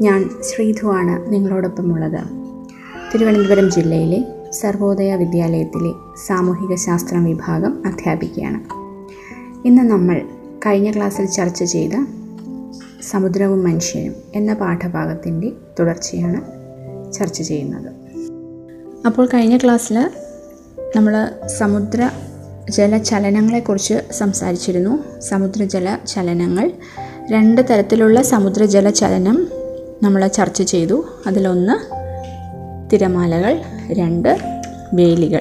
ഞാൻ ശ്രീധുവാണ് നിങ്ങളോടൊപ്പമുള്ളത്. തിരുവനന്തപുരം ജില്ലയിലെ സർവോദയ വിദ്യാലയത്തിലെ സാമൂഹിക ശാസ്ത്രം വിഭാഗം അധ്യാപികയാണ്. ഇന്ന് നമ്മൾ കഴിഞ്ഞ ക്ലാസ്സിൽ ചർച്ച ചെയ്ത സമുദ്രവും മനുഷ്യനും എന്ന പാഠഭാഗത്തിന്റെ തുടർച്ചയാണ് ചർച്ച ചെയ്യുന്നത്. അപ്പോൾ കഴിഞ്ഞ ക്ലാസ്സിൽ നമ്മൾ സമുദ്ര ജലചലനങ്ങളെക്കുറിച്ച് സംസാരിച്ചിരുന്നു. സമുദ്രജല ചലനങ്ങൾ രണ്ട് തരത്തിലുള്ള സമുദ്രജല ചലനം നമ്മൾ ചർച്ച ചെയ്തു. അതിലൊന്ന് തിരമാലകൾ രണ്ട് വേലികൾ.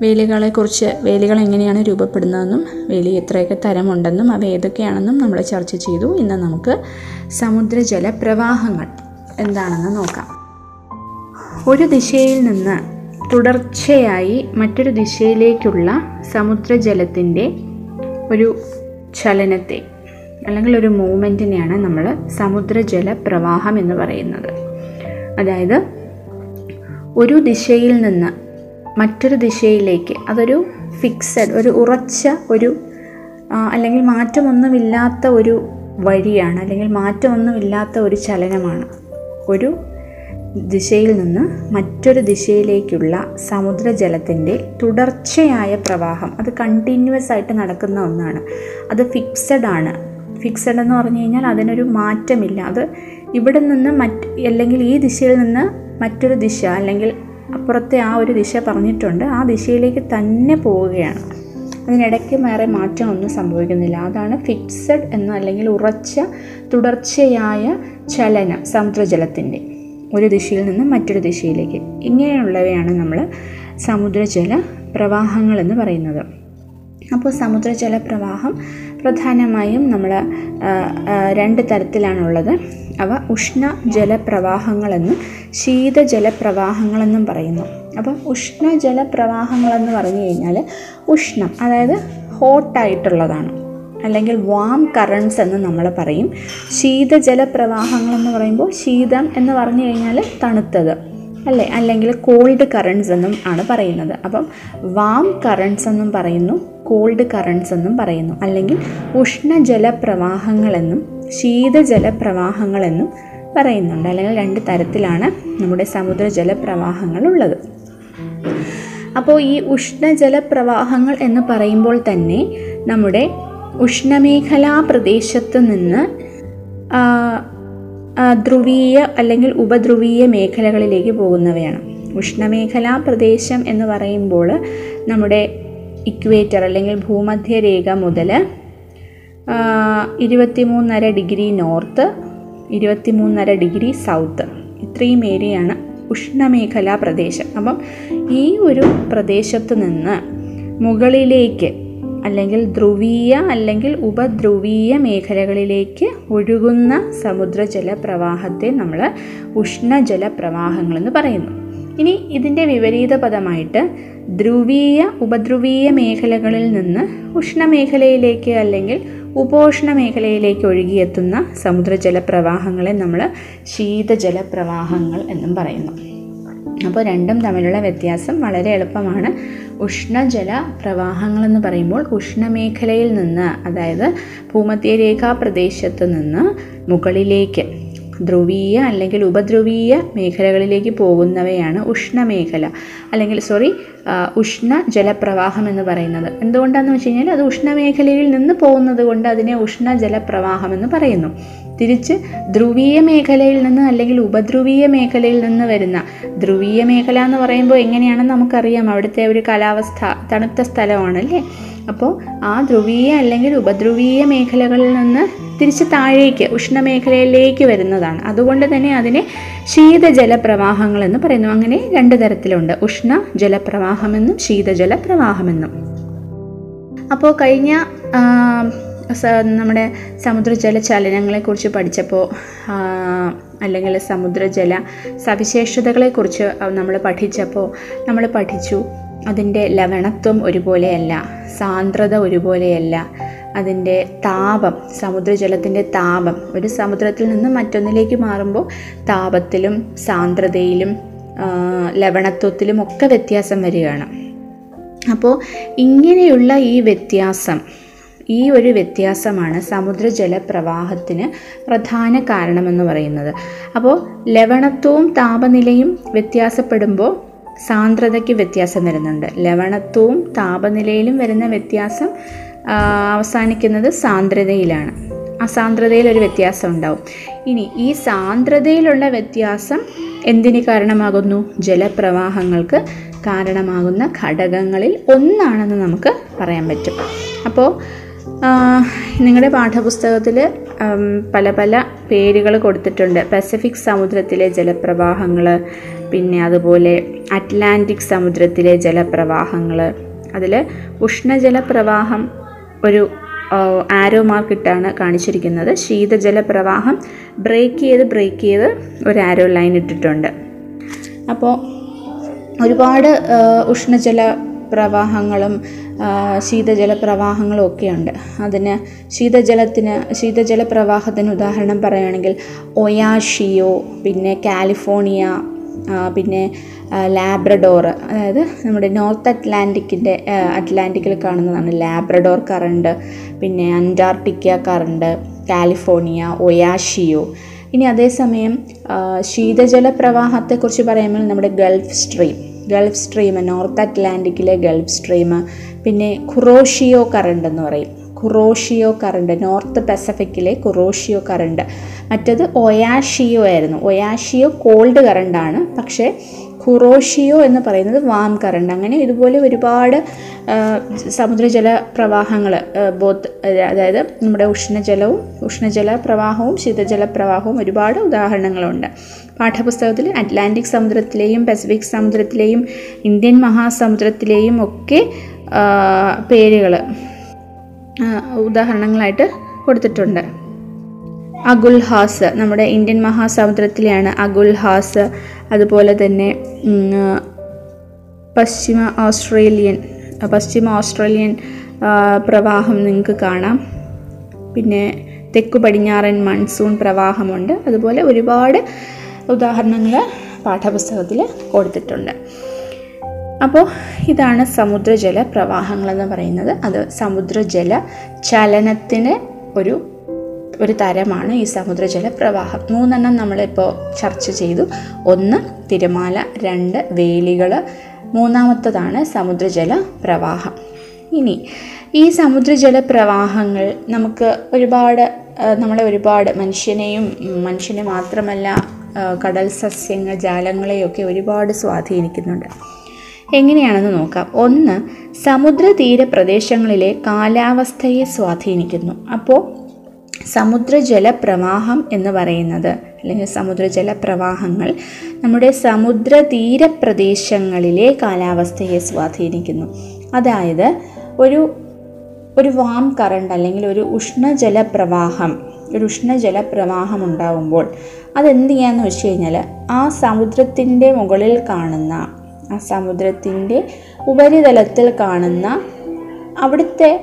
വേലികളെക്കുറിച്ച് വേലികൾ എങ്ങനെയാണ് രൂപപ്പെടുന്നതെന്നും വേലി എത്രയൊക്കെ തരമുണ്ടെന്നും അവ ഏതൊക്കെയാണെന്നും നമ്മൾ ചർച്ച ചെയ്തു. ഇന്ന് നമുക്ക് സമുദ്രജല പ്രവാഹങ്ങൾ എന്താണെന്ന് നോക്കാം. ഒരു ദിശയിൽ നിന്ന് തുടർച്ചയായി മറ്റൊരു ദിശയിലേക്കുള്ള സമുദ്രജലത്തിന്റെ ഒരു ചലനത്തെ അല്ലെങ്കിൽ ഒരു മൂവ്മെന്റിനെയാണ് നമ്മൾ സമുദ്രജല പ്രവാഹം എന്ന് പറയുന്നത്. അതായത് ഒരു ദിശയിൽ നിന്ന് മറ്റൊരു ദിശയിലേക്ക് അതൊരു ഫിക്സഡ് ഒരു ഉറച്ച ഒരു അല്ലെങ്കിൽ മാറ്റമൊന്നുമില്ലാത്ത ഒരു വഴിയാണ് അല്ലെങ്കിൽ മാറ്റമൊന്നുമില്ലാത്ത ഒരു ചലനമാണ്. ഒരു ദിശയിൽ നിന്ന് മറ്റൊരു ദിശയിലേക്കുള്ള സമുദ്രജലത്തിന്റെ തുടർച്ചയായ പ്രവാഹം അത് കണ്ടിന്യൂസ് ആയിട്ട് നടക്കുന്ന ഒന്നാണ്. അത് ഫിക്സഡ് ആണ്. ഫിക്സഡ് എന്ന് പറഞ്ഞു കഴിഞ്ഞാൽ അതിനൊരു മാറ്റമില്ല. അത് ഇവിടെ നിന്ന് മറ്റ് അല്ലെങ്കിൽ ഈ ദിശയിൽ നിന്ന് മറ്റൊരു ദിശ അല്ലെങ്കിൽ അപ്പുറത്തെ ആ ഒരു ദിശ പറഞ്ഞിട്ടുണ്ട്. ആ ദിശയിലേക്ക് തന്നെ പോവുകയാണ്. അതിനിടയ്ക്ക് വേറെ മാറ്റമൊന്നും സംഭവിക്കുന്നില്ല. അതാണ് ഫിക്സഡ് എന്ന അല്ലെങ്കിൽ ഉറച്ച തുടർച്ചയായ ചലനം സമുദ്രജലത്തിന്റെ. ഒരു ദിശയിൽ നിന്ന് മറ്റൊരു ദിശയിലേക്ക്. ഇങ്ങനെയുള്ളവയാണ് നമ്മൾ സമുദ്രജല പ്രവാഹങ്ങൾ എന്ന് പറയുന്നത്. അപ്പോൾ സമുദ്രജല പ്രവാഹം പ്രധാനമായും നമ്മൾ രണ്ട് തരത്തിലാണുള്ളത്. അവ ഉഷ്ണ ജലപ്രവാഹങ്ങളെന്നും ശീതജലപ്രവാഹങ്ങളെന്നും പറയുന്നു. അപ്പം ഉഷ്ണ ജലപ്രവാഹങ്ങളെന്ന് പറഞ്ഞു കഴിഞ്ഞാൽ ഉഷ്ണം അതായത് ഹോട്ടായിട്ടുള്ളതാണ്. അല്ലെങ്കിൽ വാം കറൻസ് എന്ന് നമ്മൾ പറയും. ശീതജല പ്രവാഹങ്ങളെന്ന് പറയുമ്പോൾ ശീതം എന്ന് പറഞ്ഞു കഴിഞ്ഞാൽ തണുത്തത്. അല്ലേ? അല്ലെങ്കിൽ കോൾഡ് കറൻസ് എന്നും ആണ് പറയുന്നത്. അപ്പം വാം കറൻസ് എന്നും പറയുന്നു കോൾഡ് കറൻസ് എന്നും പറയുന്നു. അല്ലെങ്കിൽ ഉഷ്ണജല പ്രവാഹങ്ങളെന്നും ശീതജല പ്രവാഹങ്ങളെന്നും പറയുന്നുണ്ട്. അല്ലെങ്കിൽ രണ്ട് തരത്തിലാണ് നമ്മുടെ സമുദ്രജല പ്രവാഹങ്ങൾ ഉള്ളത്. അപ്പോൾ ഈ ഉഷ്ണജല പ്രവാഹങ്ങൾ എന്ന് പറയുമ്പോൾ തന്നെ നമ്മുടെ ഉഷ്ണമേഖലാ പ്രദേശത്ത് നിന്ന് ധ്രുവീയ അല്ലെങ്കിൽ ഉപധ്രുവീയ മേഖലകളിലേക്ക് പോകുന്നവയാണ്. ഉഷ്ണമേഖലാ പ്രദേശം എന്ന് പറയുമ്പോൾ നമ്മുടെ ഇക്വേറ്റർ അല്ലെങ്കിൽ ഭൂമധ്യരേഖ മുതൽ ഇരുപത്തിമൂന്നര ഡിഗ്രി നോർത്ത് ഇരുപത്തിമൂന്നര ഡിഗ്രി സൗത്ത് ഇത്രയും ഏരിയയാണ് ഉഷ്ണമേഖലാ പ്രദേശം. അപ്പം ഈ ഒരു പ്രദേശത്ത് നിന്ന് മുകളിലേക്ക് അല്ലെങ്കിൽ ധ്രുവീയ അല്ലെങ്കിൽ ഉപധ്രുവീയ മേഖലകളിലേക്ക് ഒഴുകുന്ന സമുദ്രജല പ്രവാഹത്തെ നമ്മൾ ഉഷ്ണജല പ്രവാഹങ്ങളെന്ന് പറയുന്നു. ഇനി ഇതിന്റെ വിപരീത പദമായിട്ട് ധ്രുവീയ ഉപധ്രുവീയ മേഖലകളിൽ നിന്ന് ഉഷ്ണമേഖലയിലേക്ക് അല്ലെങ്കിൽ ഉപോഷ്ണ മേഖലയിലേക്ക് ഒഴുകിയെത്തുന്ന സമുദ്രജല പ്രവാഹങ്ങളെ നമ്മൾ ശീതജല പ്രവാഹങ്ങൾ എന്നും പറയുന്നു. അപ്പോൾ രണ്ടും തമ്മിലുള്ള വ്യത്യാസം വളരെ എളുപ്പമാണ്. ഉഷ്ണജല പ്രവാഹങ്ങളെന്ന് പറയുമ്പോൾ ഉഷ്ണമേഖലയിൽ നിന്ന് അതായത് ഭൂമധ്യരേഖാ പ്രദേശത്ത് നിന്ന് മുകളിലേക്ക് ധ്രുവീയ അല്ലെങ്കിൽ ഉപധ്രുവീയ മേഖലകളിലേക്ക് പോകുന്നവയാണ് ഉഷ്ണമേഖല. അല്ലെങ്കിൽ സോറി ഉഷ്ണ ജലപ്രവാഹം എന്ന് പറയുന്നത്. എന്തുകൊണ്ടാണെന്ന് വെച്ച് കഴിഞ്ഞാൽ അത് ഉഷ്ണമേഖലയിൽ നിന്ന് പോകുന്നത് കൊണ്ട് അതിനെ ഉഷ്ണ ജലപ്രവാഹം എന്ന് പറയുന്നു. തിരിച്ച് ധ്രുവീയ മേഖലയിൽ നിന്ന് അല്ലെങ്കിൽ ഉപധ്രുവീയ മേഖലയിൽ നിന്ന് വരുന്ന ധ്രുവീയ മേഖല എന്ന് പറയുമ്പോൾ എങ്ങനെയാണെന്ന് നമുക്കറിയാം. അവിടുത്തെ ഒരു കാലാവസ്ഥ തണുത്ത സ്ഥലമാണല്ലേ? അപ്പോൾ ആ ധ്രുവീയ അല്ലെങ്കിൽ ഉപധ്രുവീയ മേഖലകളിൽ നിന്ന് തിരിച്ച് താഴേക്ക് ഉഷ്ണമേഖലയിലേക്ക് വരുന്നതാണ്. അതുകൊണ്ട് തന്നെ അതിനെ ശീതജലപ്രവാഹങ്ങൾ എന്ന് പറയുന്നു. അങ്ങനെ രണ്ട് തരത്തിലുണ്ട്. ഉഷ്ണ ജലപ്രവാഹമെന്നും ശീതജല പ്രവാഹമെന്നും അപ്പോൾ കഴിഞ്ഞ നമ്മുടെ സമുദ്രജല ചലനങ്ങളെക്കുറിച്ച് പഠിച്ചപ്പോൾ അല്ലെങ്കിൽ സമുദ്രജല സവിശേഷതകളെക്കുറിച്ച് നമ്മൾ പഠിച്ചപ്പോൾ നമ്മൾ പഠിച്ചു അതിന്റെ ലവണത്വം ഒരുപോലെയല്ല സാന്ദ്രത ഒരുപോലെയല്ല അതിന്റെ താപം സമുദ്രജലത്തിന്റെ താപം. ഒരു സമുദ്രത്തിൽ നിന്ന് മറ്റൊന്നിലേക്ക് മാറുമ്പോൾ താപത്തിലും സാന്ദ്രതയിലും ലവണത്വത്തിലും ഒക്കെ വ്യത്യാസം വരികയാണ്. അപ്പോൾ ഇങ്ങനെയുള്ള ഈ വ്യത്യാസം ഈ ഒരു വ്യത്യാസമാണ് സമുദ്രജല പ്രവാഹത്തിന് പ്രധാന കാരണമെന്ന് പറയുന്നത്. അപ്പോൾ ലവണത്വവും താപനിലയും വ്യത്യാസപ്പെടുമ്പോൾ സാന്ദ്രതയ്ക്ക് വ്യത്യാസം വരുന്നുണ്ട്. ലവണത്വവും താപനിലയിലും വരുന്ന വ്യത്യാസം അവസാനിക്കുന്നത് സാന്ദ്രതയിലാണ്. ആ ഒരു വ്യത്യാസം ഉണ്ടാവും. ഇനി ഈ സാന്ദ്രതയിലുള്ള വ്യത്യാസം എന്തിന് കാരണമാകുന്നു? ജലപ്രവാഹങ്ങൾക്ക് കാരണമാകുന്ന ഘടകങ്ങളിൽ ഒന്നാണെന്ന് നമുക്ക് പറയാൻ പറ്റും. അപ്പോൾ നിങ്ങളുടെ പാഠപുസ്തകത്തിൽ പല പല പേരുകൾ കൊടുത്തിട്ടുണ്ട്. പസഫിക് സമുദ്രത്തിലെ ജലപ്രവാഹങ്ങൾ പിന്നെ അതുപോലെ അറ്റ്ലാന്റിക് സമുദ്രത്തിലെ ജലപ്രവാഹങ്ങൾ അതിൽ ഉഷ്ണജലപ്രവാഹം ഒരു ആരോ മാർക്ക് ഇട്ടാണ് കാണിച്ചിരിക്കുന്നത്. ശീതജലപ്രവാഹം ബ്രേക്ക് ചെയ്ത് ബ്രേക്ക് ചെയ്ത് ഒരു ആരോ ലൈൻ ഇട്ടിട്ടുണ്ട്. അപ്പോൾ ഒരുപാട് ഉഷ്ണജല പ്രവാഹങ്ങളും ശീതജല പ്രവാഹങ്ങളും ഒക്കെയുണ്ട് അതിന് ശീതജലത്തിന് ശീതജല പ്രവാഹത്തിന് ഉദാഹരണം പറയുകയാണെങ്കിൽ ഒയാഷിയോ പിന്നെ കാലിഫോർണിയ പിന്നെ ലാബ്രഡോർ അതായത് നമ്മുടെ നോർത്ത് അറ്റ്ലാന്റിക്കിന്റെ അറ്റ്ലാന്റിക്കിൽ കാണുന്നതാണ് ലാബ്രഡോർ കറണ്ട് പിന്നെ അന്റാർട്ടിക്ക കറണ്ട് കാലിഫോർണിയ ഒയാഷിയോ. ഇനി അതേസമയം ശീതജല പ്രവാഹത്തെക്കുറിച്ച് പറയുമ്പോൾ നമ്മുടെ Gulf Stream. Gulf Stream north അറ്റ്ലാന്റിക്കിലെ Gulf stream പിന്നെ ഖുറോഷിയോ കറണ്ട് എന്ന് പറയും. കുറോഷിയോ കറണ്ട് നോർത്ത് പസഫിക്കിലെ കുറോഷിയോ കറണ്ട്. മറ്റത് ഒയാഷിയോ ആയിരുന്നു. ഒയാഷിയോ കോൾഡ് കറണ്ടാണ്. പക്ഷേ ഖുറോഷിയോ എന്ന് പറയുന്നത് വാം കറണ്ട് അങ്ങനെ ഇതുപോലെ ഒരുപാട് സമുദ്രജല പ്രവാഹങ്ങൾ ബോത്ത് അതായത് നമ്മുടെ ഉഷ്ണജലവും ഉഷ്ണജല പ്രവാഹവും ശീതജല പ്രവാഹവും ഒരുപാട് ഉദാഹരണങ്ങളുണ്ട്. പാഠപുസ്തകത്തിൽ അറ്റ്ലാന്റിക് സമുദ്രത്തിലെയും പസഫിക് സമുദ്രത്തിലെയും ഇന്ത്യൻ മഹാസമുദ്രത്തിലെയും ഒക്കെ പേരുകൾ ഉദാഹരണങ്ങളായിട്ട് കൊടുത്തിട്ടുണ്ട്. അഗുൽഹാസ് നമ്മുടെ ഇന്ത്യൻ മഹാസമുദ്രത്തിലെയാണ് അഗുൽഹാസ്. അതുപോലെ തന്നെ പശ്ചിമ ഓസ്ട്രേലിയൻ പശ്ചിമ ഓസ്ട്രേലിയൻ പ്രവാഹം നിങ്ങൾക്ക് കാണാം. പിന്നെ തെക്കു പടിഞ്ഞാറൻ മൺസൂൺ പ്രവാഹമുണ്ട്. അതുപോലെ ഒരുപാട് ഉദാഹരണങ്ങൾ പാഠപുസ്തകത്തിൽ കൊടുത്തിട്ടുണ്ട്. അപ്പോൾ ഇതാണ് സമുദ്രജല പ്രവാഹങ്ങളെന്ന് പറയുന്നത്. അത് സമുദ്രജല ചലനത്തിന് ഒരു ഒരു തരമാണ് ഈ സമുദ്രജല പ്രവാഹം. മൂന്നെണ്ണം നമ്മളിപ്പോൾ ചർച്ച ചെയ്തു. ഒന്ന് തിരമാല. രണ്ട് വേലികൾ. മൂന്നാമത്തതാണ് സമുദ്രജല പ്രവാഹം. ഇനി ഈ സമുദ്രജല പ്രവാഹങ്ങൾ നമുക്ക് ഒരുപാട് നമ്മളെ ഒരുപാട് മനുഷ്യനെയും മനുഷ്യനെ മാത്രമല്ല കടൽ സസ്യങ്ങൾ ജാലങ്ങളെയൊക്കെ ഒരുപാട് സ്വാധീനിക്കുന്നുണ്ട്. എങ്ങനെയാണെന്ന് നോക്കാം. ഒന്ന് സമുദ്രതീര പ്രദേശങ്ങളിലെ കാലാവസ്ഥയെ സ്വാധീനിക്കുന്നു. അപ്പോൾ സമുദ്രജല പ്രവാഹം എന്ന് പറയുന്നത്. അല്ലെങ്കിൽ സമുദ്രജല പ്രവാഹങ്ങൾ നമ്മുടെ സമുദ്ര തീരപ്രദേശങ്ങളിലെ കാലാവസ്ഥയെ സ്വാധീനിക്കുന്നു. അതായത് ഒരു ഒരു വാം കറണ്ട് അല്ലെങ്കിൽ ഒരു ഉഷ്ണജല പ്രവാഹം ഒരു ഉഷ്ണജല പ്രവാഹം ഉണ്ടാകുമ്പോൾ അതെന്ത് ചെയ്യാന്ന് വെച്ച് കഴിഞ്ഞാൽ ആ സമുദ്രത്തിന്റെ മുകളിൽ കാണുന്ന ആ സമുദ്രത്തിന്റെ ഉപരിതലത്തിൽ കാണുന്ന അവിടുത്തെ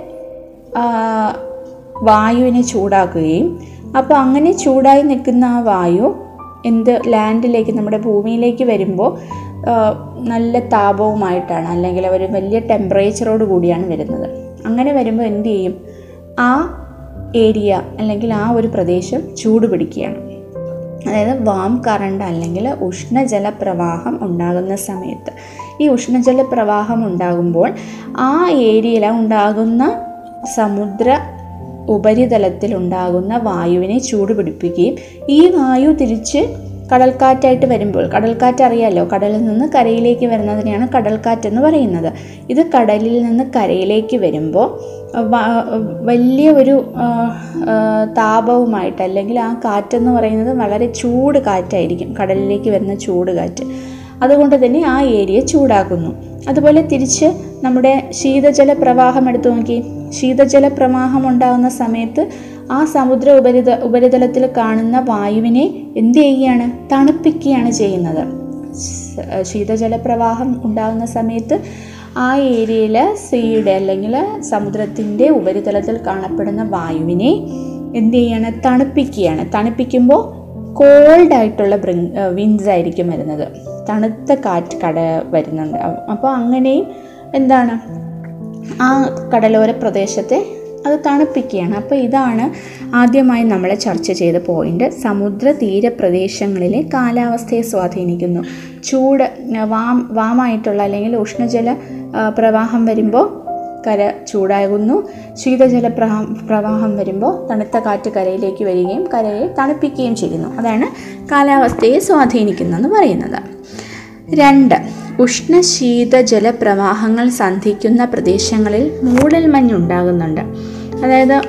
വായുവിനെ ചൂടാക്കുകയും. അപ്പോൾ അങ്ങനെ ചൂടായി നിൽക്കുന്ന ആ വായു എന്ത് ലാൻഡിലേക്ക് നമ്മുടെ ഭൂമിയിലേക്ക് വരുമ്പോൾ നല്ല താപവുമായിട്ടാണ്. അല്ലെങ്കിൽ ഒരു വലിയ ടെമ്പറേച്ചറോട് കൂടിയാണ് വരുന്നത്. അങ്ങനെ വരുമ്പോൾ എന്ത് ചെയ്യും? ആ ഏരിയ അല്ലെങ്കിൽ ആ ഒരു പ്രദേശം ചൂട് പിടിക്കുകയാണ്. അതായത് വാം കറണ്ട് അല്ലെങ്കിൽ ഉഷ്ണജല പ്രവാഹം ഉണ്ടാകുന്ന സമയത്ത്. ഈ ഉഷ്ണജല പ്രവാഹം ഉണ്ടാകുമ്പോൾ ആ ഏരിയയിൽ ഉണ്ടാകുന്ന സമുദ്ര ഉപരിതലത്തിൽ ഉണ്ടാകുന്ന വായുവിനെ ചൂട് പിടിപ്പിക്കുകയും ഈ വായു തിരിച്ച് കടൽക്കാറ്റായിട്ട് വരുമ്പോൾ കടൽക്കാറ്റ് അറിയാലോ കടലിൽ നിന്ന് കരയിലേക്ക് വരുന്നതിനെയാണ് കടൽക്കാറ്റ് എന്ന് പറയുന്നത്. ഇത് കടലിൽ നിന്ന് കരയിലേക്ക് വരുമ്പോൾ വലിയ ഒരു താപവുമായിട്ട് അല്ലെങ്കിൽ ആ കാറ്റെന്ന് പറയുന്നത് വളരെ ചൂട് കാറ്റായിരിക്കും. കടലിലേക്ക് വരുന്ന ചൂട് കാറ്റ്. അതുകൊണ്ട് തന്നെ ആ ഏരിയ ചൂടാക്കുന്നു. അതുപോലെ തിരിച്ച് നമ്മുടെ ശീതജല പ്രവാഹം എടുത്തു നോക്കി. ശീതജല പ്രവാഹം ഉണ്ടാകുന്ന സമയത്ത് ആ സമുദ്ര ഉപരിത ഉപരിതലത്തിൽ കാണുന്ന വായുവിനെ എന്ത് ചെയ്യുകയാണ്? തണുപ്പിക്കുകയാണ് ചെയ്യുന്നത്. ശീതജല പ്രവാഹം ഉണ്ടാകുന്ന സമയത്ത് ആ ഏരിയയിൽ സീയുടെ അല്ലെങ്കിൽ സമുദ്രത്തിന്റെ ഉപരിതലത്തിൽ കാണപ്പെടുന്ന വായുവിനെ എന്ത് ചെയ്യാണ്? തണുപ്പിക്കുകയാണ്. തണുപ്പിക്കുമ്പോൾ കോൾഡ് ആയിട്ടുള്ള വിൻസ് ആയിരിക്കും വരുന്നത്. തണുത്ത കാറ്റ് കട വരുന്നുണ്ട്. അപ്പോൾ അങ്ങനെയും എന്താണ്? ആ കടലോര പ്രദേശത്തെ അത് തണുപ്പിക്കുകയാണ്. അപ്പോൾ ഇതാണ് ആദ്യമായി നമ്മൾ ചർച്ച ചെയ്ത പോയിന്റ് സമുദ്ര തീരപ്രദേശങ്ങളിലെ കാലാവസ്ഥയെ സ്വാധീനിക്കുന്നു. ചൂട് വാം വാമായിട്ടുള്ള അല്ലെങ്കിൽ ഉഷ്ണജല പ്രവാഹം വരുമ്പോൾ കര ചൂടാകുന്നു. ശീതജല പ്രവാഹം വരുമ്പോൾ തണുത്ത കാറ്റ് കരയിലേക്ക് വരികയും കരയെ തണുപ്പിക്കുകയും ചെയ്യുന്നു. അതാണ് കാലാവസ്ഥയെ സ്വാധീനിക്കുന്നതെന്ന് പറയുന്നത്. രണ്ട് ഉഷ്ണശീതജല ജലപ്രവാഹങ്ങൾ സന്ധിക്കുന്ന പ്രദേശങ്ങളിൽ മൂടൽമഞ്ഞ് ഉണ്ടാകുന്നുണ്ട് അതായത്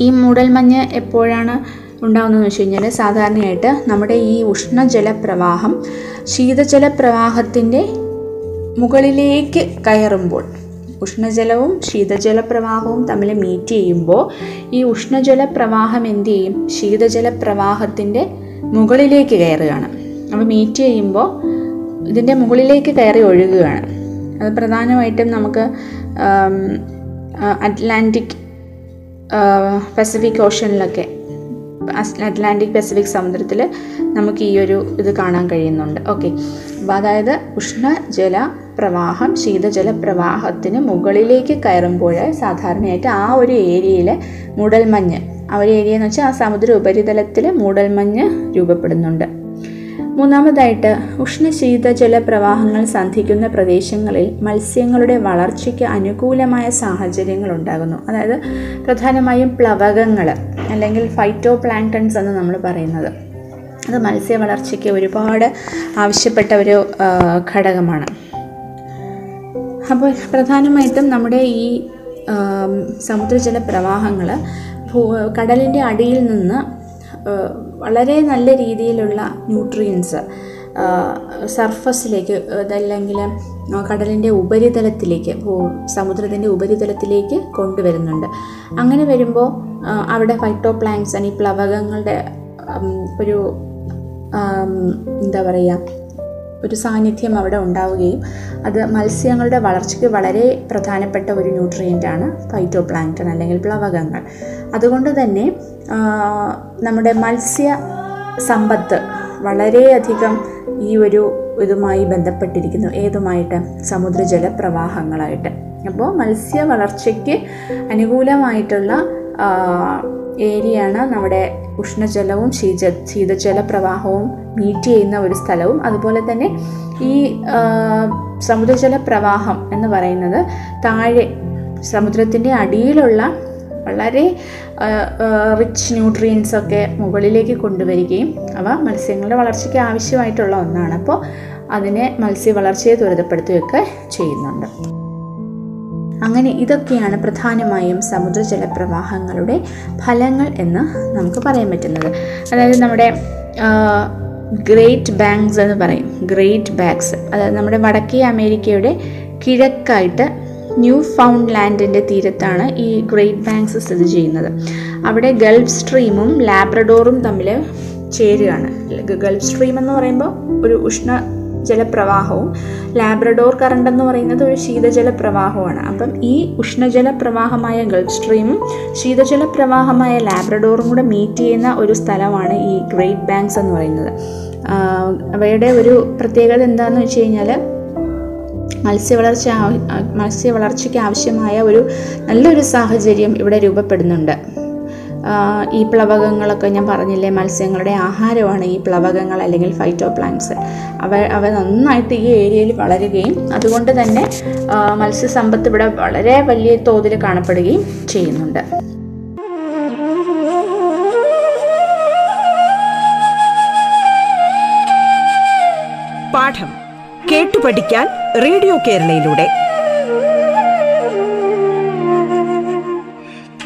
ഈ മൂടൽമഞ്ഞ് എപ്പോഴാണ് ഉണ്ടാകുന്നതെന്ന് വെച്ച് കഴിഞ്ഞാൽ സാധാരണയായിട്ട് നമ്മുടെ ഈ ഉഷ്ണജല പ്രവാഹം ശീതജല പ്രവാഹത്തിന്റെ മുകളിലേക്ക് കയറുമ്പോൾ ഉഷ്ണജലവും ശീതജല പ്രവാഹവും തമ്മിൽ മീറ്റ് ചെയ്യുമ്പോൾ ഈ ഉഷ്ണജല പ്രവാഹം എന്ത് ചെയ്യും? ശീതജല പ്രവാഹത്തിന്റെ മുകളിലേക്ക് കയറുകയാണ്. അപ്പോൾ മീറ്റ് ചെയ്യുമ്പോൾ ഇതിന്റെ മുകളിലേക്ക് കയറി ഒഴുകുകയാണ്. അത് പ്രധാനമായിട്ടും നമുക്ക് അറ്റ്ലാന്റിക് പസഫിക് ഓഷനിലൊക്കെ അറ്റ്ലാന്റിക് പസഫിക് സമുദ്രത്തിൽ നമുക്ക് ഈ ഒരു ഇത് കാണാൻ കഴിയുന്നുണ്ട്. ഓക്കെ. അപ്പോൾ അതായത് ഉഷ്ണജല പ്രവാഹം ശീതജല പ്രവാഹത്തിന് മുകളിലേക്ക് കയറുമ്പോൾ സാധാരണയായിട്ട് ആ ഒരു ഏരിയയിലെ മൂടൽമഞ്ഞ് ആ ഒരു ഏരിയ എന്ന് വെച്ചാൽ ആ സമുദ്ര ഉപരിതലത്തിൽ മൂടൽമഞ്ഞ് രൂപപ്പെടുന്നുണ്ട്. മൂന്നാമതായിട്ട് ഉഷ്ണശീത ജലപ്രവാഹങ്ങൾ സന്ധിക്കുന്ന പ്രദേശങ്ങളിൽ മത്സ്യങ്ങളുടെ വളർച്ചയ്ക്ക് അനുകൂലമായ സാഹചര്യങ്ങൾ ഉണ്ടാകുന്നു അതായത് പ്രധാനമായും പ്ലവകങ്ങൾ അല്ലെങ്കിൽ ഫൈറ്റോ പ്ലാങ്ടൺസ് എന്ന് നമ്മൾ പറയുന്നത്. അത് മത്സ്യ വളർച്ചയ്ക്ക് ഒരുപാട് ആവശ്യപ്പെട്ട ഒരു ഘടകമാണ്. അപ്പോൾ പ്രധാനമായിട്ടും നമ്മുടെ ഈ സമുദ്രജല പ്രവാഹങ്ങൾ കടലിന്റെ അടിയിൽ നിന്ന് വളരെ നല്ല രീതിയിലുള്ള ന്യൂട്രിയൻസ് സർഫസിലേക്ക് അതല്ലെങ്കിൽ കടലിന്റെ ഉപരിതലത്തിലേക്ക് സമുദ്രത്തിന്റെ ഉപരിതലത്തിലേക്ക് കൊണ്ടുവരുന്നുണ്ട്. അങ്ങനെ വരുമ്പോൾ അവിടെ ഫൈറ്റോ പ്ലാങ്സ് ഈ പ്ലവകങ്ങളുടെ ഒരു എന്താ പറയുക ഒരു സാന്നിധ്യം അവിടെ ഉണ്ടാവുകയും അത് മത്സ്യങ്ങളുടെ വളർച്ചയ്ക്ക് വളരെ പ്രധാനപ്പെട്ട ഒരു ന്യൂട്രിയന്റാണ് ഫൈറ്റോ പ്ലാങ്ക്ടൺ അല്ലെങ്കിൽ പ്ലവകങ്ങൾ. അതുകൊണ്ട് തന്നെ നമ്മുടെ മത്സ്യ സമ്പത്ത് വളരെയധികം ഈ ഒരു ഇതുമായി ബന്ധപ്പെട്ടിരിക്കുന്നു. ഏതുമായിട്ട്? സമുദ്രജല പ്രവാഹങ്ങളായിട്ട്. അപ്പോൾ മത്സ്യ വളർച്ചയ്ക്ക് അനുകൂലമായിട്ടുള്ള ഏരിയയാണ് നമ്മുടെ ഉഷ്ണജലവും ശീത ശീതജല പ്രവാഹവും മീറ്റ് ചെയ്യുന്ന ഒരു സ്ഥലവും. അതുപോലെ തന്നെ ഈ സമുദ്രജല പ്രവാഹം എന്ന് പറയുന്നത് താഴെ സമുദ്രത്തിന്റെ അടിയിലുള്ള വളരെ റിച്ച് ന്യൂട്രിയൻസ് ഒക്കെ മുകളിലേക്ക് കൊണ്ടുവരികയും അവ മത്സ്യങ്ങളുടെ വളർച്ചയ്ക്ക് ആവശ്യമായിട്ടുള്ള ഒന്നാണ്. അപ്പോൾ അതിനെ മത്സ്യ വളർച്ചയെ ത്വരിതപ്പെടുത്തുകയൊക്കെ ചെയ്യുന്നുണ്ട്. അങ്ങനെ ഇതൊക്കെയാണ് പ്രധാനമായും സമുദ്രജല പ്രവാഹങ്ങളുടെ ഫലങ്ങൾ എന്ന് നമുക്ക് പറയാൻ പറ്റുന്നത്. അതായത് നമ്മുടെ ഗ്രേറ്റ് ബാങ്ക്സ് എന്ന് പറയും. ഗ്രേറ്റ് ബാങ്ക്സ് അതായത് നമ്മുടെ വടക്കേ അമേരിക്കയുടെ കിഴക്കായിട്ട് ന്യൂ ഫൗണ്ട് ലാൻഡിന്റെ തീരത്താണ് ഈ ഗ്രേറ്റ് ബാങ്ക്സ് സ്ഥിതി ചെയ്യുന്നത്. അവിടെ ഗൾഫ് സ്ട്രീമും ലാബ്രഡോറും തമ്മിൽ ചേരുകയാണ്. ഗൾഫ് സ്ട്രീം എന്ന് പറയുമ്പോൾ ഒരു ഉഷ്ണ ജലപ്രവാഹവും ലാബ്രഡോർ കറണ്ട് എന്ന് പറയുന്നത് ഒരു ശീതജല പ്രവാഹമാണ് അപ്പം ഈ ഉഷ്ണജല പ്രവാഹമായ ഗൾഫ് സ്ട്രീമും ശീതജല പ്രവാഹമായ ലാബ്രഡോറും കൂടെ മീറ്റ് ചെയ്യുന്ന ഒരു സ്ഥലമാണ് ഈ ഗ്രേറ്റ് ബാങ്ക്സ് എന്ന് പറയുന്നത്. അവയുടെ ഒരു പ്രത്യേകത എന്താണെന്ന് വെച്ച് കഴിഞ്ഞാൽ മത്സ്യവളർച്ച മത്സ്യവളർച്ചയ്ക്ക് ആവശ്യമായ ഒരു നല്ലൊരു സാഹചര്യം ഇവിടെ രൂപപ്പെടുന്നുണ്ട്. ഈ പ്ലവകങ്ങളൊക്കെ ഞാൻ പറഞ്ഞില്ലേ മത്സ്യങ്ങളുടെ ആഹാരമാണ് ഈ പ്ലവകങ്ങൾ അല്ലെങ്കിൽ ഫൈറ്റോ പ്ലാന്റ്സ് അവ അവ നന്നായിട്ട് ഈ ഏരിയയിൽ വളരുകയും അതുകൊണ്ട് തന്നെ മത്സ്യസമ്പത്ത് ഇവിടെ വളരെ വലിയ തോതിൽ കാണപ്പെടുകയും ചെയ്യുന്നുണ്ട്. പാഠം കേട്ടു പഠിക്കാൻ റേഡിയോ കേരളയിലൂടെ.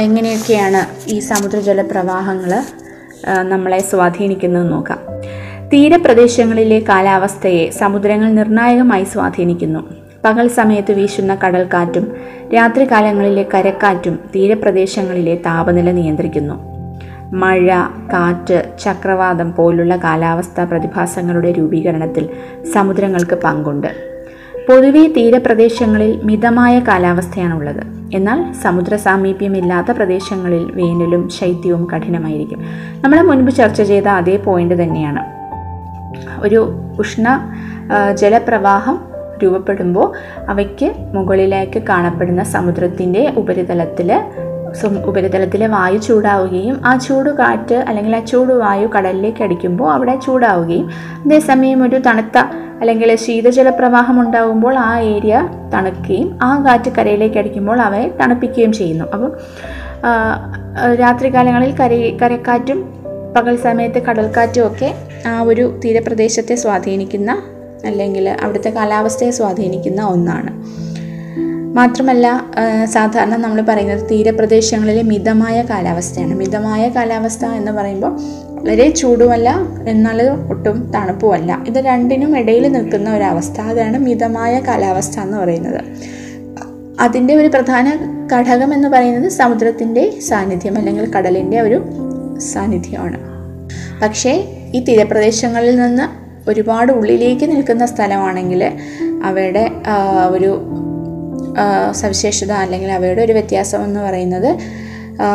എങ്ങനെയൊക്കെയാണ് ഈ സമുദ്രജല പ്രവാഹങ്ങൾ നമ്മളെ സ്വാധീനിക്കുന്നത് നോക്കാം. തീരപ്രദേശങ്ങളിലെ കാലാവസ്ഥയെ സമുദ്രങ്ങൾ നിർണായകമായി സ്വാധീനിക്കുന്നു. പകൽ സമയത്ത് വീശുന്ന കടൽക്കാറ്റും രാത്രികാലങ്ങളിലെ കരക്കാറ്റും തീരപ്രദേശങ്ങളിലെ താപനില നിയന്ത്രിക്കുന്നു. മഴ കാറ്റ് ചക്രവാതം പോലുള്ള കാലാവസ്ഥാ പ്രതിഭാസങ്ങളുടെ രൂപീകരണത്തിൽ സമുദ്രങ്ങൾക്ക് പങ്കുണ്ട്. പൊതുവെ തീരപ്രദേശങ്ങളിൽ മിതമായ കാലാവസ്ഥയാണുള്ളത്. എന്നാൽ സമുദ്ര സാമീപ്യമില്ലാത്ത പ്രദേശങ്ങളിൽ വേനലും ശൈത്യവും കഠിനമായിരിക്കും. നമ്മൾ മുൻപ് ചർച്ച ചെയ്ത അതേ പോയിന്റ് തന്നെയാണ്. ഒരു ഉഷ്ണ ജലപ്രവാഹം രൂപപ്പെടുമ്പോൾ അവയ്ക്ക് മുകളിലേക്ക് കാണപ്പെടുന്ന സമുദ്രത്തിന്റെ ഉപരിതലത്തിൽ ഉപരിതലത്തിലെ വായു ചൂടാവുകയും ആ ചൂട് കാറ്റ് അല്ലെങ്കിൽ ആ ചൂട് വായു കടലിലേക്ക് അടിക്കുമ്പോൾ അവിടെ ചൂടാവുകയും അതേസമയം ഒരു തണുത്ത അല്ലെങ്കിൽ ശീതജല പ്രവാഹം ഉണ്ടാകുമ്പോൾ ആ ഏരിയ തണുക്കുകയും ആ കാറ്റ് കരയിലേക്ക് അടിക്കുമ്പോൾ അവയെ തണുപ്പിക്കുകയും ചെയ്യുന്നു. അപ്പം രാത്രികാലങ്ങളിൽ കര കരക്കാറ്റും പകൽ സമയത്ത് കടൽക്കാറ്റും ഒക്കെ ആ ഒരു തീരപ്രദേശത്തെ സ്വാധീനിക്കുന്ന അല്ലെങ്കിൽ അവിടുത്തെ കാലാവസ്ഥയെ സ്വാധീനിക്കുന്ന ഒന്നാണ്. മാത്രമല്ല സാധാരണ നമ്മൾ പറയുന്നത് തീരപ്രദേശങ്ങളിലെ മിതമായ കാലാവസ്ഥയാണ്. മിതമായ കാലാവസ്ഥ എന്ന് പറയുമ്പോൾ വളരെ ചൂടുമല്ല എന്നാൽ ഒട്ടും തണുപ്പുമല്ല. ഇത് രണ്ടിനും ഇടയിൽ നിൽക്കുന്ന ഒരവസ്ഥ അതാണ് മിതമായ കാലാവസ്ഥ എന്ന് പറയുന്നത്. അതിന്റെ ഒരു പ്രധാന ഘടകം എന്ന് പറയുന്നത് സമുദ്രത്തിന്റെ സാന്നിധ്യം അല്ലെങ്കിൽ കടലിന്റെ ഒരു സാന്നിധ്യമാണ്. പക്ഷേ ഈ തീരപ്രദേശങ്ങളിൽ നിന്ന് ഒരുപാട് ഉള്ളിലേക്ക് നിൽക്കുന്ന സ്ഥലമാണെങ്കിൽ അവയുടെ ഒരു സവിശേഷത അല്ലെങ്കിൽ അവയുടെ ഒരു വ്യത്യാസം എന്ന് പറയുന്നത്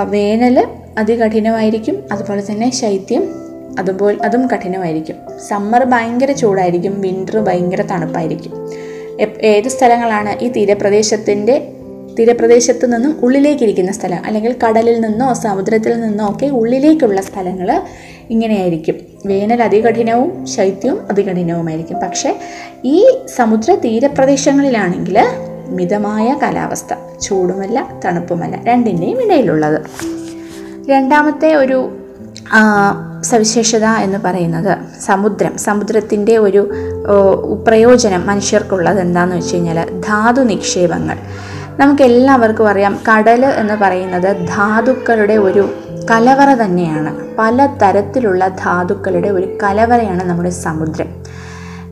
വേനൽ അതികഠിനമായിരിക്കും അതുപോലെ തന്നെ ശൈത്യം അതുപോലെ അതും കഠിനമായിരിക്കും. സമ്മർ ഭയങ്കര ചൂടായിരിക്കും വിന്റർ ഭയങ്കര തണുപ്പായിരിക്കും. ഏത് സ്ഥലങ്ങളാണ് ഈ തീരപ്രദേശത്തിന്റെ തീരപ്രദേശത്ത് നിന്നും ഉള്ളിലേക്കിരിക്കുന്ന സ്ഥലം അല്ലെങ്കിൽ കടലിൽ നിന്നോ സമുദ്രത്തിൽ നിന്നോ ഒക്കെ ഉള്ളിലേക്കുള്ള സ്ഥലങ്ങൾ ഇങ്ങനെയായിരിക്കും. വേനൽ അതികഠിനവും ശൈത്യവും അതികഠിനവുമായിരിക്കും. പക്ഷേ ഈ സമുദ്ര തീരപ്രദേശങ്ങളിലാണെങ്കിൽ മിതമായ കാലാവസ്ഥ. ചൂടുമല്ല തണുപ്പുമല്ല രണ്ടിന്റെയും ഇടയിലുള്ളത്. രണ്ടാമത്തെ ഒരു സവിശേഷത എന്ന് പറയുന്നത് സമുദ്രം. സമുദ്രത്തിന്റെ ഒരു പ്രയോജനം മനുഷ്യർക്കുള്ളത് എന്താണെന്ന് വെച്ച് കഴിഞ്ഞാൽ ധാതു നിക്ഷേപങ്ങൾ. നമുക്കെല്ലാവർക്കും അറിയാം കടൽ എന്ന് പറയുന്നത് ധാതുക്കളുടെ ഒരു കലവറ തന്നെയാണ്. പല തരത്തിലുള്ള ധാതുക്കളുടെ ഒരു കലവറയാണ് നമ്മുടെ സമുദ്രം.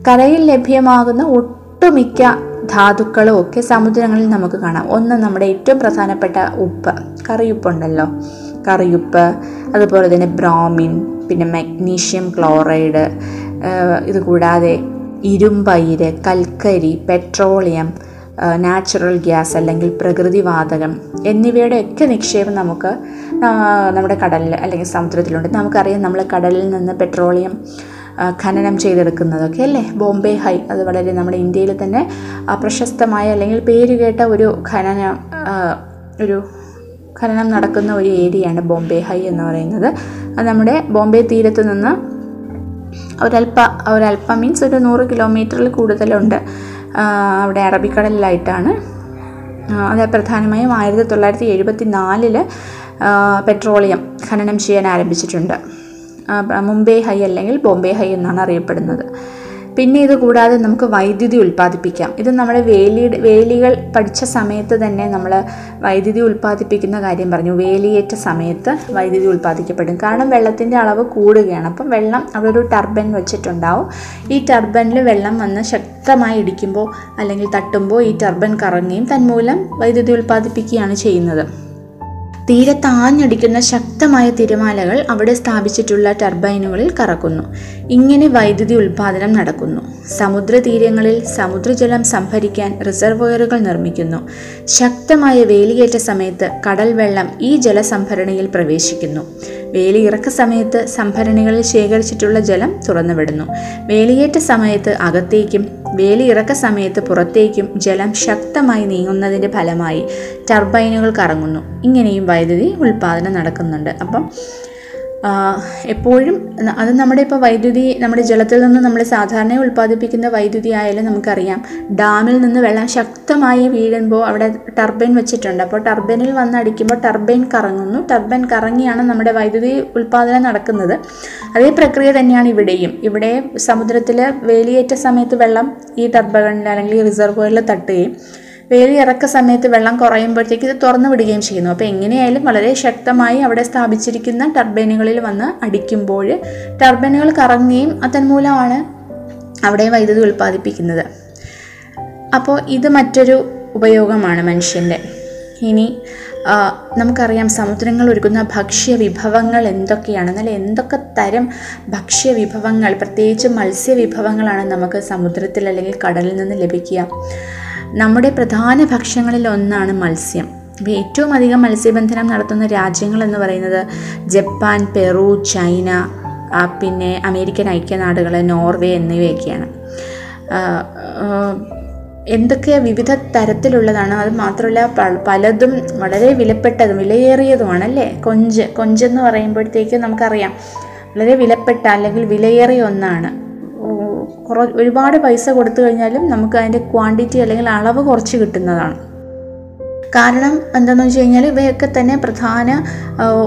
കരയിൽ ലഭ്യമാകുന്ന ഒട്ടുമിക്ക ധാതുക്കളും ഒക്കെ സമുദ്രങ്ങളിൽ നമുക്ക് കാണാം. ഒന്ന് നമ്മുടെ ഏറ്റവും പ്രധാനപ്പെട്ട ഉപ്പ് കറിയുപ്പുണ്ടല്ലോ. കറിയുപ്പ് അതുപോലെ തന്നെ ബ്രോമിൻ പിന്നെ മഗ്നീഷ്യം ക്ലോറൈഡ് ഇത് കൂടാതെ ഇരുമ്പയിര് കൽക്കരി പെട്രോളിയം നാച്ചുറൽ ഗ്യാസ് അല്ലെങ്കിൽ പ്രകൃതിവാതകം എന്നിവയുടെ ഒക്കെ നിക്ഷേപം നമുക്ക് നമ്മുടെ കടലിൽ അല്ലെങ്കിൽ സമുദ്രത്തിലുണ്ട്. നമുക്കറിയാം നമ്മൾ കടലിൽ നിന്ന് പെട്രോളിയം ഖനനം ചെയ്തെടുക്കുന്നതൊക്കെ അല്ലേ? ബോംബെ ഹൈ അത് വളരെ നമ്മുടെ ഇന്ത്യയിൽ തന്നെ പ്രശസ്തമായ അല്ലെങ്കിൽ പേരുകേട്ട ഒരു ഖനന ഒരു ഖനനം നടക്കുന്ന ഒരു ഏരിയയാണ് ബോംബെ ഹൈ എന്ന് പറയുന്നത്. അത് നമ്മുടെ ബോംബെ തീരത്ത് നിന്ന് ഒരല്പ ഒരല്പം മീൻസ് ഒരു നൂറ് കിലോമീറ്ററിൽ കൂടുതലുണ്ട് അവിടെ അറബിക്കടലിലായിട്ടാണ്. അത് പ്രധാനമായും ആയിരത്തി തൊള്ളായിരത്തി എഴുപത്തി നാലിൽ പെട്രോളിയം ഖനനം ചെയ്യാൻ ആരംഭിച്ചിട്ടുണ്ട്. മുംബൈ ഹൈ അല്ലെങ്കിൽ ബോംബെ ഹൈ എന്നാണ് അറിയപ്പെടുന്നത്. പിന്നെ ഇത് കൂടാതെ നമുക്ക് വൈദ്യുതി ഉൽപ്പാദിപ്പിക്കാം. ഇത് നമ്മുടെ വേലിയുടെ വേലികൾ പഠിച്ച സമയത്ത് തന്നെ നമ്മൾ വൈദ്യുതി ഉൽപ്പാദിപ്പിക്കുന്ന കാര്യം പറഞ്ഞു. വേലിയേറ്റ സമയത്ത് വൈദ്യുതി ഉൽപ്പാദിക്കപ്പെടും. കാരണം വെള്ളത്തിന്റെ അളവ് കൂടുകയാണ്. അപ്പം വെള്ളം അവിടെ ഒരു ടർബൻ വെച്ചിട്ടുണ്ടാവും. ഈ ടർബനിൽ വെള്ളം വന്ന് ശക്തമായി ഇടിക്കുമ്പോൾ അല്ലെങ്കിൽ തട്ടുമ്പോൾ ഈ ടർബൻ കറങ്ങുകയും തന്മൂലം വൈദ്യുതി ഉൽപ്പാദിപ്പിക്കുകയാണ് ചെയ്യുന്നത്. തീരത്ത് താഞ്ഞടിക്കുന്ന ശക്തമായ തിരമാലകൾ അവിടെ സ്ഥാപിച്ചിട്ടുള്ള ടർബൈനുകളിൽ കറക്കുന്നു. ഇങ്ങനെ വൈദ്യുതി ഉൽപാദനം നടക്കുന്നു. സമുദ്രതീരങ്ങളിൽ സമുദ്രജലം സംഭരിക്കാൻ റിസർവോയറുകൾ നിർമ്മിക്കുന്നു. ശക്തമായ വേലിയേറ്റ സമയത്ത് കടൽ വെള്ളം ഈ ജലസംഭരണിയിൽ പ്രവേശിക്കുന്നു. വേലി ഇറക്ക സമയത്ത് സംഭരണികളിൽ ശേഖരിച്ചിട്ടുള്ള ജലം തുറന്നുവിടുന്നു. വേലിയേറ്റ സമയത്ത് അകത്തേക്കും വേലി ഇറക്ക സമയത്ത് പുറത്തേക്കും ജലം ശക്തമായി നീങ്ങുന്നതിന്റെ ഫലമായി ടർബൈനുകൾ കറങ്ങുന്നു. ഇങ്ങനെയും വൈദ്യുതി ഉൽപ്പാദനം നടക്കുന്നുണ്ട്. അപ്പം എപ്പോഴും അത് നമ്മുടെ ഇപ്പോൾ വൈദ്യുതി നമ്മുടെ ജലത്തിൽ നിന്ന് നമ്മൾ സാധാരണ ഉൽപ്പാദിപ്പിക്കുന്ന വൈദ്യുതി ആയാലും നമുക്കറിയാം. ഡാമിൽ നിന്ന് വെള്ളം ശക്തമായി വീഴുമ്പോൾ അവിടെ ടർബൈൻ വെച്ചിട്ടുണ്ട്. അപ്പോൾ ടർബൈനിൽ വന്ന് അടിക്കുമ്പോൾ ടർബൈൻ കറങ്ങുന്നു. ടർബൈൻ കറങ്ങിയാണ് നമ്മുടെ വൈദ്യുതി ഉൽപ്പാദനം നടക്കുന്നത്. അതേ പ്രക്രിയ തന്നെയാണ് ഇവിടെയും. ഇവിടെ സമുദ്രത്തിൽ വേലിയേറ്റ സമയത്ത് വെള്ളം ഈ ടർബൈനിൽ അല്ലെങ്കിൽ റിസർവോയറിൽ തട്ടുകയും വേലി ഇറക്ക സമയത്ത് വെള്ളം കുറയുമ്പോഴത്തേക്ക് ഇത് തുറന്നു വിടുകയും ചെയ്യുന്നു. അപ്പോൾ എങ്ങനെയായാലും വളരെ ശക്തമായി അവിടെ സ്ഥാപിച്ചിരിക്കുന്ന ടർബൈനുകളിൽ വന്ന് അടിക്കുമ്പോൾ ടർബൈനുകൾ കറങ്ങുകയും അതന്മൂലമാണ് അവിടെ വൈദ്യുതി ഉൽപ്പാദിപ്പിക്കുന്നത്. അപ്പോൾ ഇത് മറ്റൊരു ഉപയോഗമാണ് മനുഷ്യന്റെ ഇനി നമുക്കറിയാം സമുദ്രങ്ങൾ ഒരുക്കുന്ന ഭക്ഷ്യ വിഭവങ്ങൾ എന്തൊക്കെയാണ്? എന്നാൽ എന്തൊക്കെ തരം ഭക്ഷ്യ വിഭവങ്ങൾ പ്രത്യേകിച്ച് മത്സ്യ വിഭവങ്ങളാണ് നമുക്ക് സമുദ്രത്തിൽ അല്ലെങ്കിൽ കടലിൽ നിന്ന് ലഭിക്കുക? നമ്മുടെ പ്രധാന ഭക്ഷണങ്ങളിൽ ഒന്നാണ് മത്സ്യം. ഇപ്പോൾ ഏറ്റവും അധികം മത്സ്യബന്ധനം നടത്തുന്ന രാജ്യങ്ങൾ എന്ന് പറയുന്നത് ജപ്പാൻ പെറു ചൈന പിന്നെ അമേരിക്കൻ ഐക്യനാടുകൾ നോർവേ എന്നിവയൊക്കെയാണ്. എന്തൊക്കെ വിവിധ തരത്തിലുള്ളതാണ് അത് മാത്രമല്ല പലതും വളരെ വിലപ്പെട്ടതും വിലയേറിയതുമാണ് അല്ലേ കൊഞ്ച് കൊഞ്ചെന്ന് പറയുമ്പോഴത്തേക്ക് നമുക്കറിയാം. വളരെ വിലപ്പെട്ട അല്ലെങ്കിൽ വിലയേറിയ ഒന്നാണ്. കുറ ഒരുപാട് പൈസ കൊടുത്തു കഴിഞ്ഞാലും നമുക്ക് അതിന്റെ ക്വാണ്ടിറ്റി അല്ലെങ്കിൽ അളവ് കുറച്ച് കിട്ടുന്നതാണ്. കാരണം എന്താണെന്ന് വെച്ച് കഴിഞ്ഞാൽ ഇവയൊക്കെ തന്നെ പ്രധാന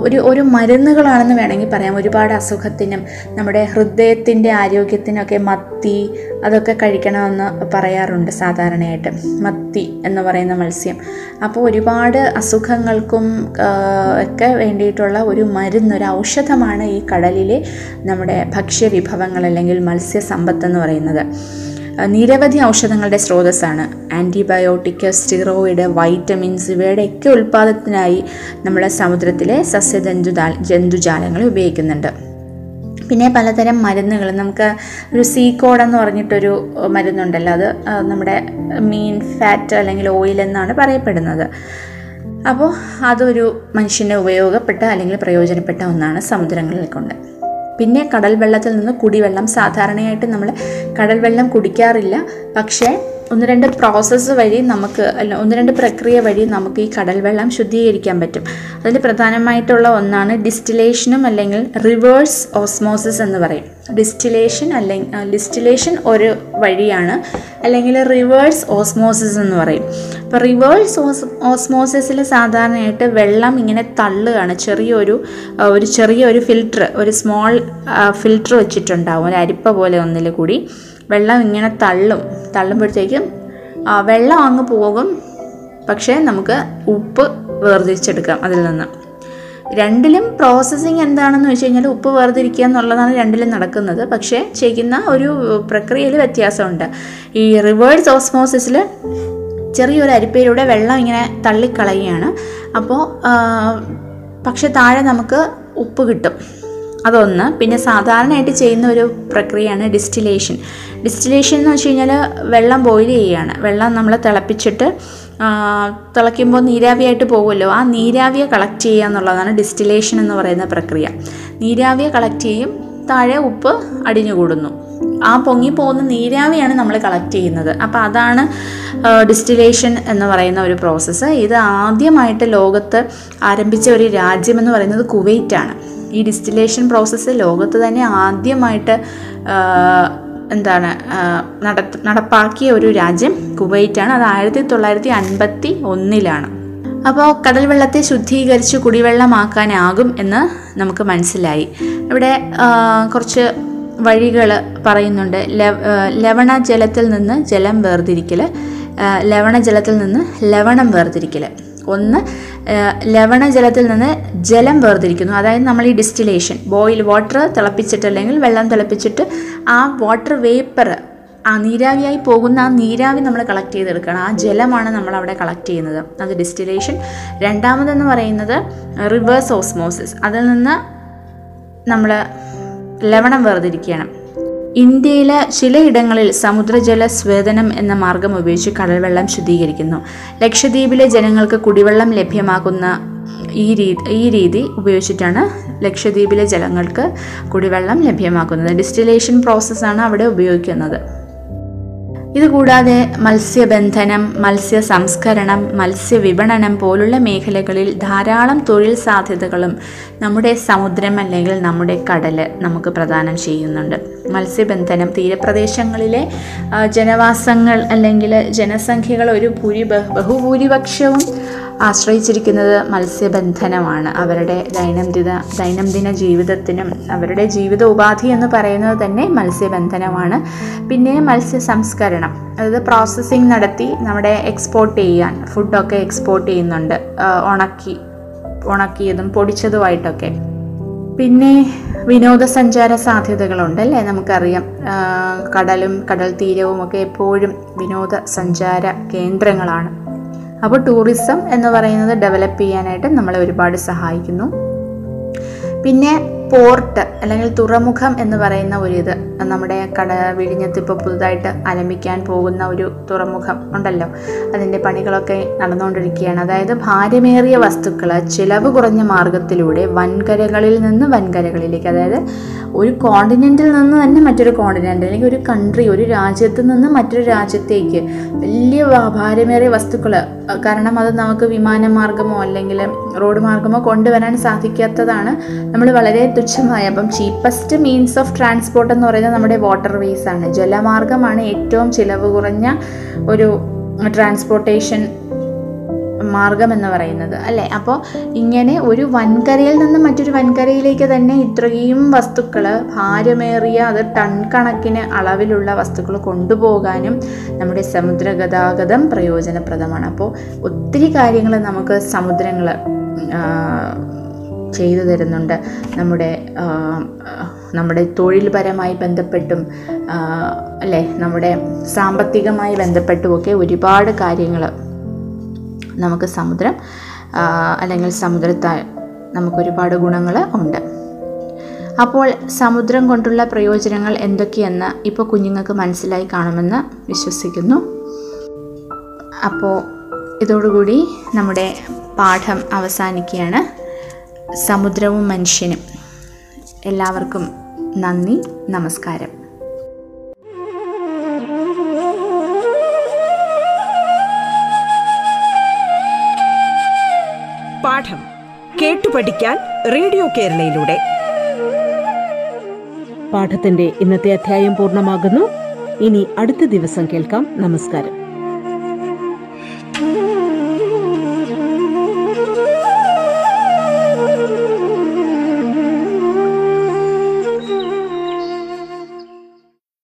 ഒരു ഒരു മരുന്നുകളാണെന്ന് വേണമെങ്കിൽ പറയാം. ഒരുപാട് അസുഖത്തിനും നമ്മുടെ ഹൃദയത്തിന്റെ ആരോഗ്യത്തിനൊക്കെ മത്തി അതൊക്കെ കഴിക്കണമെന്ന് പറയാറുണ്ട് സാധാരണയായിട്ട്. മത്തി എന്ന് പറയുന്ന മത്സ്യം. അപ്പോൾ ഒരുപാട് അസുഖങ്ങൾക്കും ഒക്കെ വേണ്ടിയിട്ടുള്ള ഒരു മരുന്ന് ഒരു ഔഷധമാണ് ഈ കടലിലെ നമ്മുടെ ഭക്ഷ്യവിഭവങ്ങൾ അല്ലെങ്കിൽ മത്സ്യസമ്പത്ത് എന്ന് പറയുന്നത്. നിരവധി ഔഷധങ്ങളുടെ സ്രോതസ്സാണ്. ആന്റിബയോട്ടിക് സ്റ്റിറോയിഡ് വൈറ്റമിൻസ് ഇവയുടെയൊക്കെ ഉൽപ്പാദനത്തിനായി നമ്മുടെ സമുദ്രത്തിലെ സസ്യജന്തുജാ ജന്തുജാലങ്ങൾ ഉപയോഗിക്കുന്നുണ്ട്. പിന്നെ പലതരം മരുന്നുകൾ നമുക്ക് ഒരു സീക്കോഡ് എന്ന് പറഞ്ഞിട്ടൊരു മരുന്നുണ്ടല്ലോ അത് നമ്മുടെ മീൻ ഫാറ്റ് അല്ലെങ്കിൽ ഓയിൽ എന്നാണ് പറയപ്പെടുന്നത്. അപ്പോൾ അതൊരു മനുഷ്യന് ഉപയോഗപ്പെട്ട അല്ലെങ്കിൽ പ്രയോജനപ്പെട്ട ഒന്നാണ് സമുദ്രങ്ങളിൽ കൊണ്ട് പിന്നെ കടൽ വെള്ളത്തിൽ നിന്ന് കുടിവെള്ളം. സാധാരണയായിട്ട് നമ്മൾ കടൽ വെള്ളം കുടിക്കാറില്ല. പക്ഷേ ഒന്ന് രണ്ട് പ്രോസസ്സ് വഴി നമുക്ക് അല്ല ഒന്ന് രണ്ട് പ്രക്രിയ വഴി നമുക്ക് ഈ കടൽ വെള്ളം ശുദ്ധീകരിക്കാൻ പറ്റും. അതിൽ പ്രധാനമായിട്ടുള്ള ഒന്നാണ് ഡിസ്റ്റിലേഷനും അല്ലെങ്കിൽ റിവേഴ്സ് ഓസ്മോസിസ് എന്ന് പറയും. ഡിസ്റ്റിലേഷൻ അല്ലെങ്കിൽ ഡിസ്റ്റിലേഷൻ ഒരു വഴിയാണ്. അല്ലെങ്കിൽ റിവേഴ്സ് ഓസ്മോസിസ് എന്ന് പറയും. അപ്പോൾ റിവേഴ്സ് ഓസ് ഓസ്മോസിസിൽ സാധാരണയായിട്ട് വെള്ളം ഇങ്ങനെ തള്ളുകയാണ്. ചെറിയൊരു ഒരു ചെറിയൊരു ഫിൽറ്റർ ഒരു സ്മോൾ ഫിൽറ്റർ വെച്ചിട്ടുണ്ടാവും. ഒരു അരിപ്പ പോലെ ഒന്നിൽ കൂടി. വെള്ളം ഇങ്ങനെ തള്ളും. തള്ളുമ്പോഴത്തേക്കും വെള്ളം അങ്ങ് പോകും. പക്ഷേ നമുക്ക് ഉപ്പ് വേർതിരിച്ചെടുക്കാം അതിൽ നിന്ന്. രണ്ടിലും പ്രോസസ്സിങ് എന്താണെന്ന് വെച്ച് കഴിഞ്ഞാൽ ഉപ്പ് വേർതിരിക്കുക എന്നുള്ളതാണ് രണ്ടിലും നടക്കുന്നത്. പക്ഷേ ചെയ്യുന്ന ഒരു പ്രക്രിയയിൽ വ്യത്യാസമുണ്ട്. ഈ റിവേഴ്സ് ഓസ്മോസിസിൽ ചെറിയൊരു അരിപ്പയിലൂടെ വെള്ളം ഇങ്ങനെ തള്ളിക്കളയുകയാണ്. അപ്പോൾ പക്ഷെ താഴെ നമുക്ക് ഉപ്പ് കിട്ടും. അതൊന്ന്. പിന്നെ സാധാരണയായിട്ട് ചെയ്യുന്ന ഒരു പ്രക്രിയയാണ് ഡിസ്റ്റിലേഷൻ ഡിസ്റ്റിലേഷൻ എന്ന് വെച്ച് കഴിഞ്ഞാൽ വെള്ളം ബോയിൽ ചെയ്യുകയാണ് വെള്ളം നമ്മൾ തിളപ്പിച്ചിട്ട് തിളയ്ക്കുമ്പോൾ നീരാവിയായിട്ട് പോകുമല്ലോ. ആ നീരാവിയെ കളക്ട് ചെയ്യുക എന്നുള്ളതാണ് ഡിസ്റ്റിലേഷൻ എന്ന് പറയുന്ന പ്രക്രിയ. നീരാവിയെ കളക്ട് ചെയ്യും താഴെ ഉപ്പ് അടിഞ്ഞു കൂടുന്നു ആ പൊങ്ങി പോകുന്ന നീരാവിയാണ് നമ്മൾ കളക്ട് ചെയ്യുന്നത്. അപ്പോൾ അതാണ് ഡിസ്റ്റിലേഷൻ എന്ന് പറയുന്ന ഒരു പ്രോസസ്സ് ഇത് ആദ്യമായിട്ട് ലോകത്ത് ആരംഭിച്ച ഒരു രാജ്യമെന്ന് പറയുന്നത് കുവൈറ്റാണ്. ഈ ഡിസ്റ്റിലേഷൻ പ്രോസസ്സ് ലോകത്ത് തന്നെ ആദ്യമായിട്ട് എന്താണ് നട നടപ്പാക്കിയ ഒരു രാജ്യം കുവൈറ്റാണ്. അത് ആയിരത്തി തൊള്ളായിരത്തി അൻപത്തി ഒന്നിലാണ് അപ്പോൾ കടൽ വെള്ളത്തെ ശുദ്ധീകരിച്ച് കുടിവെള്ളമാക്കാനാകും എന്ന് നമുക്ക് മനസ്സിലായി. ഇവിടെ കുറച്ച് വഴികൾ പറയുന്നുണ്ട്. ലവ ലവണ ജലത്തിൽ നിന്ന് ജലം വേർതിരിക്കൽ ലവണ ജലത്തിൽ നിന്ന് ലവണം വേർതിരിക്കൽ ഒന്ന് ലവണജലത്തിൽ ലവണ ജലത്തിൽ നിന്ന് ജലം വേർതിരിക്കുന്നു. അതായത് നമ്മൾ ഈ ഡിസ്റ്റിലേഷൻ ബോയിൽ വാട്ടർ തിളപ്പിച്ചിട്ട് അല്ലെങ്കിൽ വെള്ളം തിളപ്പിച്ചിട്ട് ആ വാട്ടർ വേപ്പർ ആ നീരാവിയായി പോകുന്ന ആ നീരാവി നമ്മൾ കളക്ട് ചെയ്തെടുക്കണം. ആ ജലമാണ് നമ്മൾ അവിടെ കളക്ട് ചെയ്യുന്നത്. അത് ഡിസ്റ്റിലേഷൻ രണ്ടാമതെന്ന് പറയുന്നത് റിവേഴ്സ് ഓസ്മോസിസ് അതിൽ നിന്ന് നമ്മൾ ലവണം വേർതിരിക്കണം ഇന്ത്യയിലെ ചിലയിടങ്ങളിൽ സമുദ്രജല സ്വേദനം എന്ന മാർഗം ഉപയോഗിച്ച് കടൽവെള്ളം ശുദ്ധീകരിക്കുന്നു. ലക്ഷദ്വീപിലെ ജനങ്ങൾക്ക് കുടിവെള്ളം ലഭ്യമാക്കുന്ന ഈ രീതി ഈ രീതി ഉപയോഗിച്ചിട്ടാണ് ലക്ഷദ്വീപിലെ ജലങ്ങൾക്ക് കുടിവെള്ളം ലഭ്യമാക്കുന്നത്. ഡിസ്റ്റിലേഷൻ പ്രോസസ്സാണ് അവിടെ ഉപയോഗിക്കുന്നത്. ഇതുകൂടാതെ മത്സ്യബന്ധനം മത്സ്യ സംസ്കരണം മത്സ്യ മത്സ്യവിപണനം പോലുള്ള മേഖലകളിൽ ധാരാളം തൊഴിൽ സാധ്യതകളും നമ്മുടെ സമുദ്രം അല്ലെങ്കിൽ നമ്മുടെ കടൽ നമുക്ക് പ്രദാനം ചെയ്യുന്നുണ്ട്. മത്സ്യബന്ധനം. തീരപ്രദേശങ്ങളിലെ ജനവാസങ്ങൾ അല്ലെങ്കിൽ ജനസംഖ്യകൾ ഒരു ഭൂരി ബഹുഭൂരിപക്ഷവും ആശ്രയിച്ചിരിക്കുന്നത് മത്സ്യബന്ധനമാണ്. അവരുടെ ദൈനംദിന ദൈനംദിന ജീവിതത്തിനും അവരുടെ ജീവിത ഉപാധി എന്ന് പറയുന്നത് തന്നെ മത്സ്യബന്ധനമാണ്. പിന്നെ മത്സ്യ സംസ്കരണം അതായത് പ്രോസസ്സിങ് നടത്തി നമ്മുടെ എക്സ്പോർട്ട് ചെയ്യാൻ ഫുഡൊക്കെ എക്സ്പോർട്ട് ചെയ്യുന്നുണ്ട്. ഉണക്കി ഉണക്കിയതും പൊടിച്ചതുമായിട്ടൊക്കെ. പിന്നെ വിനോദസഞ്ചാര സാധ്യതകളുണ്ട് അല്ലേ നമുക്കറിയാം കടലും കടൽ തീരവും ഒക്കെ എപ്പോഴും വിനോദസഞ്ചാര കേന്ദ്രങ്ങളാണ്. അപ്പോൾ ടൂറിസം എന്ന് പറയുന്നത് ഡെവലപ്പ് ചെയ്യാനായിട്ട് നമ്മളെ ഒരുപാട് സഹായിക്കുന്നു. പിന്നെ പോർട്ട് അല്ലെങ്കിൽ തുറമുഖം എന്ന് പറയുന്ന ഒരു ഇത് നമ്മുടെ കട വിഴിഞ്ഞത്ത് ഇപ്പോൾ പുതുതായിട്ട് ആരംഭിക്കാൻ പോകുന്ന ഒരു തുറമുഖം ഉണ്ടല്ലോ. അതിന്റെ പണികളൊക്കെ നടന്നുകൊണ്ടിരിക്കുകയാണ്. അതായത് ഭാരമേറിയ വസ്തുക്കൾ ചിലവ് കുറഞ്ഞ മാർഗത്തിലൂടെ വൻകരകളിൽ നിന്ന് വൻകരകളിലേക്ക് അതായത് ഒരു കോണ്ടിനെന്റിൽ നിന്ന് തന്നെ മറ്റൊരു കോണ്ടിനെന്റ് അല്ലെങ്കിൽ ഒരു കൺട്രി ഒരു രാജ്യത്ത് നിന്ന് മറ്റൊരു രാജ്യത്തേക്ക് വലിയ ഭാരമേറിയ വസ്തുക്കൾ. കാരണം അത് നമുക്ക് വിമാനമാർഗമോ അല്ലെങ്കിൽ റോഡ് മാർഗമോ കൊണ്ടുവരാൻ സാധിക്കാത്തതാണ്. നമ്മൾ വളരെ തുച്ഛമായ അപ്പം ചീപ്പസ്റ്റ് മീൻസ് ഓഫ് ട്രാൻസ്പോർട്ട് എന്ന് പറയുന്നത് നമ്മുടെ വാട്ടർ വേസ് ആണ്. ജലമാർഗമാണ് ഏറ്റവും ചിലവ് കുറഞ്ഞ ഒരു ട്രാൻസ്പോർട്ടേഷൻ മാർഗം എന്ന് പറയുന്നത് അല്ലേ? അപ്പോൾ ഇങ്ങനെ ഒരു വൻകരയിൽ നിന്ന് മറ്റൊരു വൻകരയിലേക്ക് തന്നെ ഇത്രയും വസ്തുക്കൾ ഭാരമേറിയ അത് ടൺ കണക്കിന് അളവിലുള്ള വസ്തുക്കൾ കൊണ്ടുപോകാനും നമ്മുടെ സമുദ്ര ഗതാഗതം പ്രയോജനപ്രദമാണ്. അപ്പോൾ ഒത്തിരി കാര്യങ്ങൾ നമുക്ക് സമുദ്രങ്ങൾ ചെയ്തു തരുന്നുണ്ട്. നമ്മുടെ നമ്മുടെ തൊഴിൽപരമായി ബന്ധപ്പെട്ടും അല്ലെ നമ്മുടെ സാമ്പത്തികമായി ബന്ധപ്പെട്ടുമൊക്കെ ഒരുപാട് കാര്യങ്ങൾ നമുക്ക് സമുദ്രം അല്ലെങ്കിൽ സമുദ്രത്താൽ നമുക്കൊരുപാട് ഗുണങ്ങൾ ഉണ്ട്. അപ്പോൾ സമുദ്രം കൊണ്ടുള്ള പ്രയോജനങ്ങൾ എന്തൊക്കെയെന്ന് ഇപ്പോൾ കുഞ്ഞുങ്ങൾക്ക് മനസ്സിലായി കാണുമെന്ന് വിശ്വസിക്കുന്നു. അപ്പോൾ ഇതോടുകൂടി നമ്മുടെ പാഠം അവസാനിക്കുകയാണ്. സമുദ്രവും മനുഷ്യനും. എല്ലാവർക്കും നന്ദി നമസ്കാരം. പാഠം കേട്ടു പഠിക്കാൻ റേഡിയോ കേരളയിലൂടെ. പാഠത്തിന്റെ ഇന്നത്തെ അധ്യായം പൂർണമാകുന്നു. ഇനി അടുത്ത ദിവസം കേൾക്കാം. നമസ്കാരം.